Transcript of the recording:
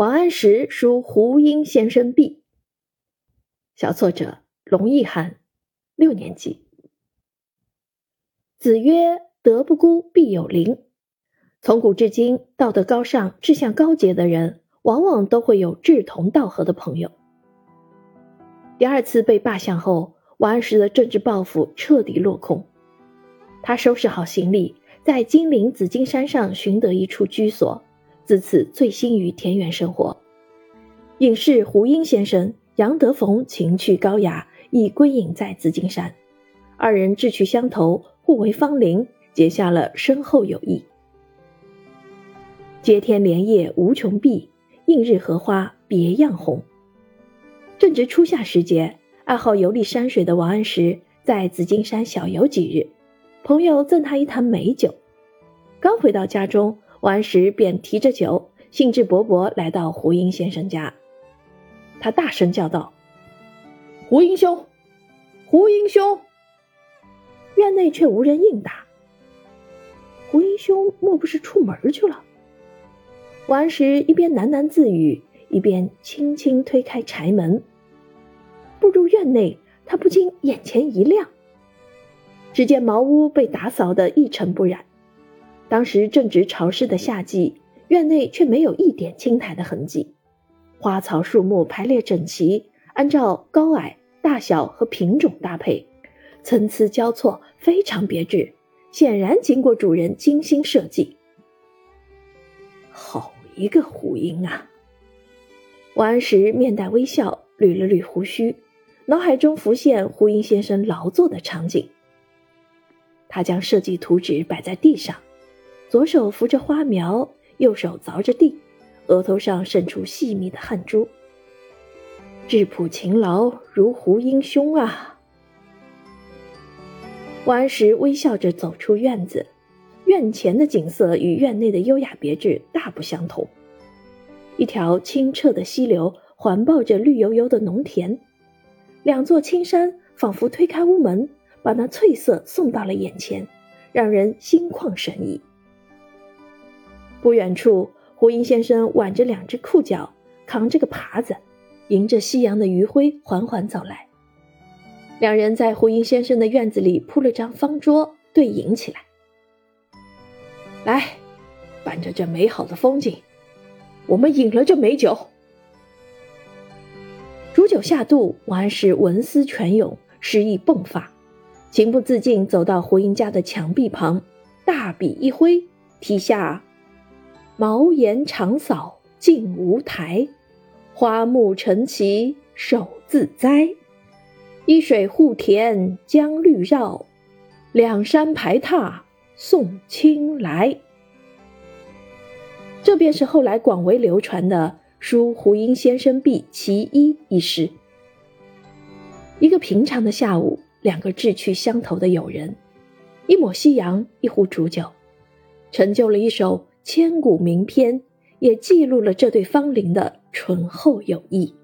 王安石书胡英先生壁。小作者龙逸涵，六年级。子曰：“德不孤，必有邻。”从古至今，道德高尚、志向高洁的人，往往都会有志同道合的朋友。第二次被罢相后，王安石的政治抱负彻底落空。他收拾好行李，在金陵紫金山上寻得一处居所。自此醉心于田园生活，隐士胡英先生、杨德冯情趣高雅，亦归隐在紫金山。二人志趣相投，互为芳邻，结下了深厚友谊。接天莲叶无穷碧，映日荷花别样红。正值初夏时节，爱好游历山水的王安石在紫金山小游几日，朋友赠他一坛美酒，刚回到家中。王安石便提着酒，兴致勃勃来到胡英先生家。他大声叫道：“胡英兄，胡英兄！”院内却无人应答。胡英兄莫不是出门去了？王安石一边喃喃自语，一边轻轻推开柴门。步入院内，他不禁眼前一亮。只见茅屋被打扫得一尘不染。当时正值潮湿的夏季，院内却没有一点青苔的痕迹，花草树木排列整齐，按照高矮、大小和品种搭配，参差交错，非常别致，显然经过主人精心设计。好一个胡英啊！王安石面带微笑，捋了捋胡须，脑海中浮现胡英先生劳作的场景。他将设计图纸摆在地上。左手扶着花苗，右手凿着地，额头上渗出细密的汗珠。质朴勤劳如胡英兄啊！王安石微笑着走出院子，院前的景色与院内的优雅别致大不相同。一条清澈的溪流环抱着绿油油的农田，两座青山仿佛推开屋门，把那翠色送到了眼前，让人心旷神怡。不远处，胡英先生挽着两只裤脚，扛着个耙子，迎着夕阳的余晖缓缓走来。两人在胡英先生的院子里铺了张方桌，对饮起来。来，伴着这美好的风景，我们饮了这美酒。煮酒下肚，王安石文思泉涌，诗意迸发，情不自禁走到胡英家的墙壁旁，大笔一挥，题下。茅檐长扫净无苔，花木成畦手自栽。一水护田将绿绕，两山排闼送青来。这便是后来广为流传的《书胡英先生壁其一》一诗。一个平常的下午，两个志趣相投的友人，一抹夕阳，一壶煮酒，成就了一首。千古名篇，也记录了这对芳龄的醇厚友谊。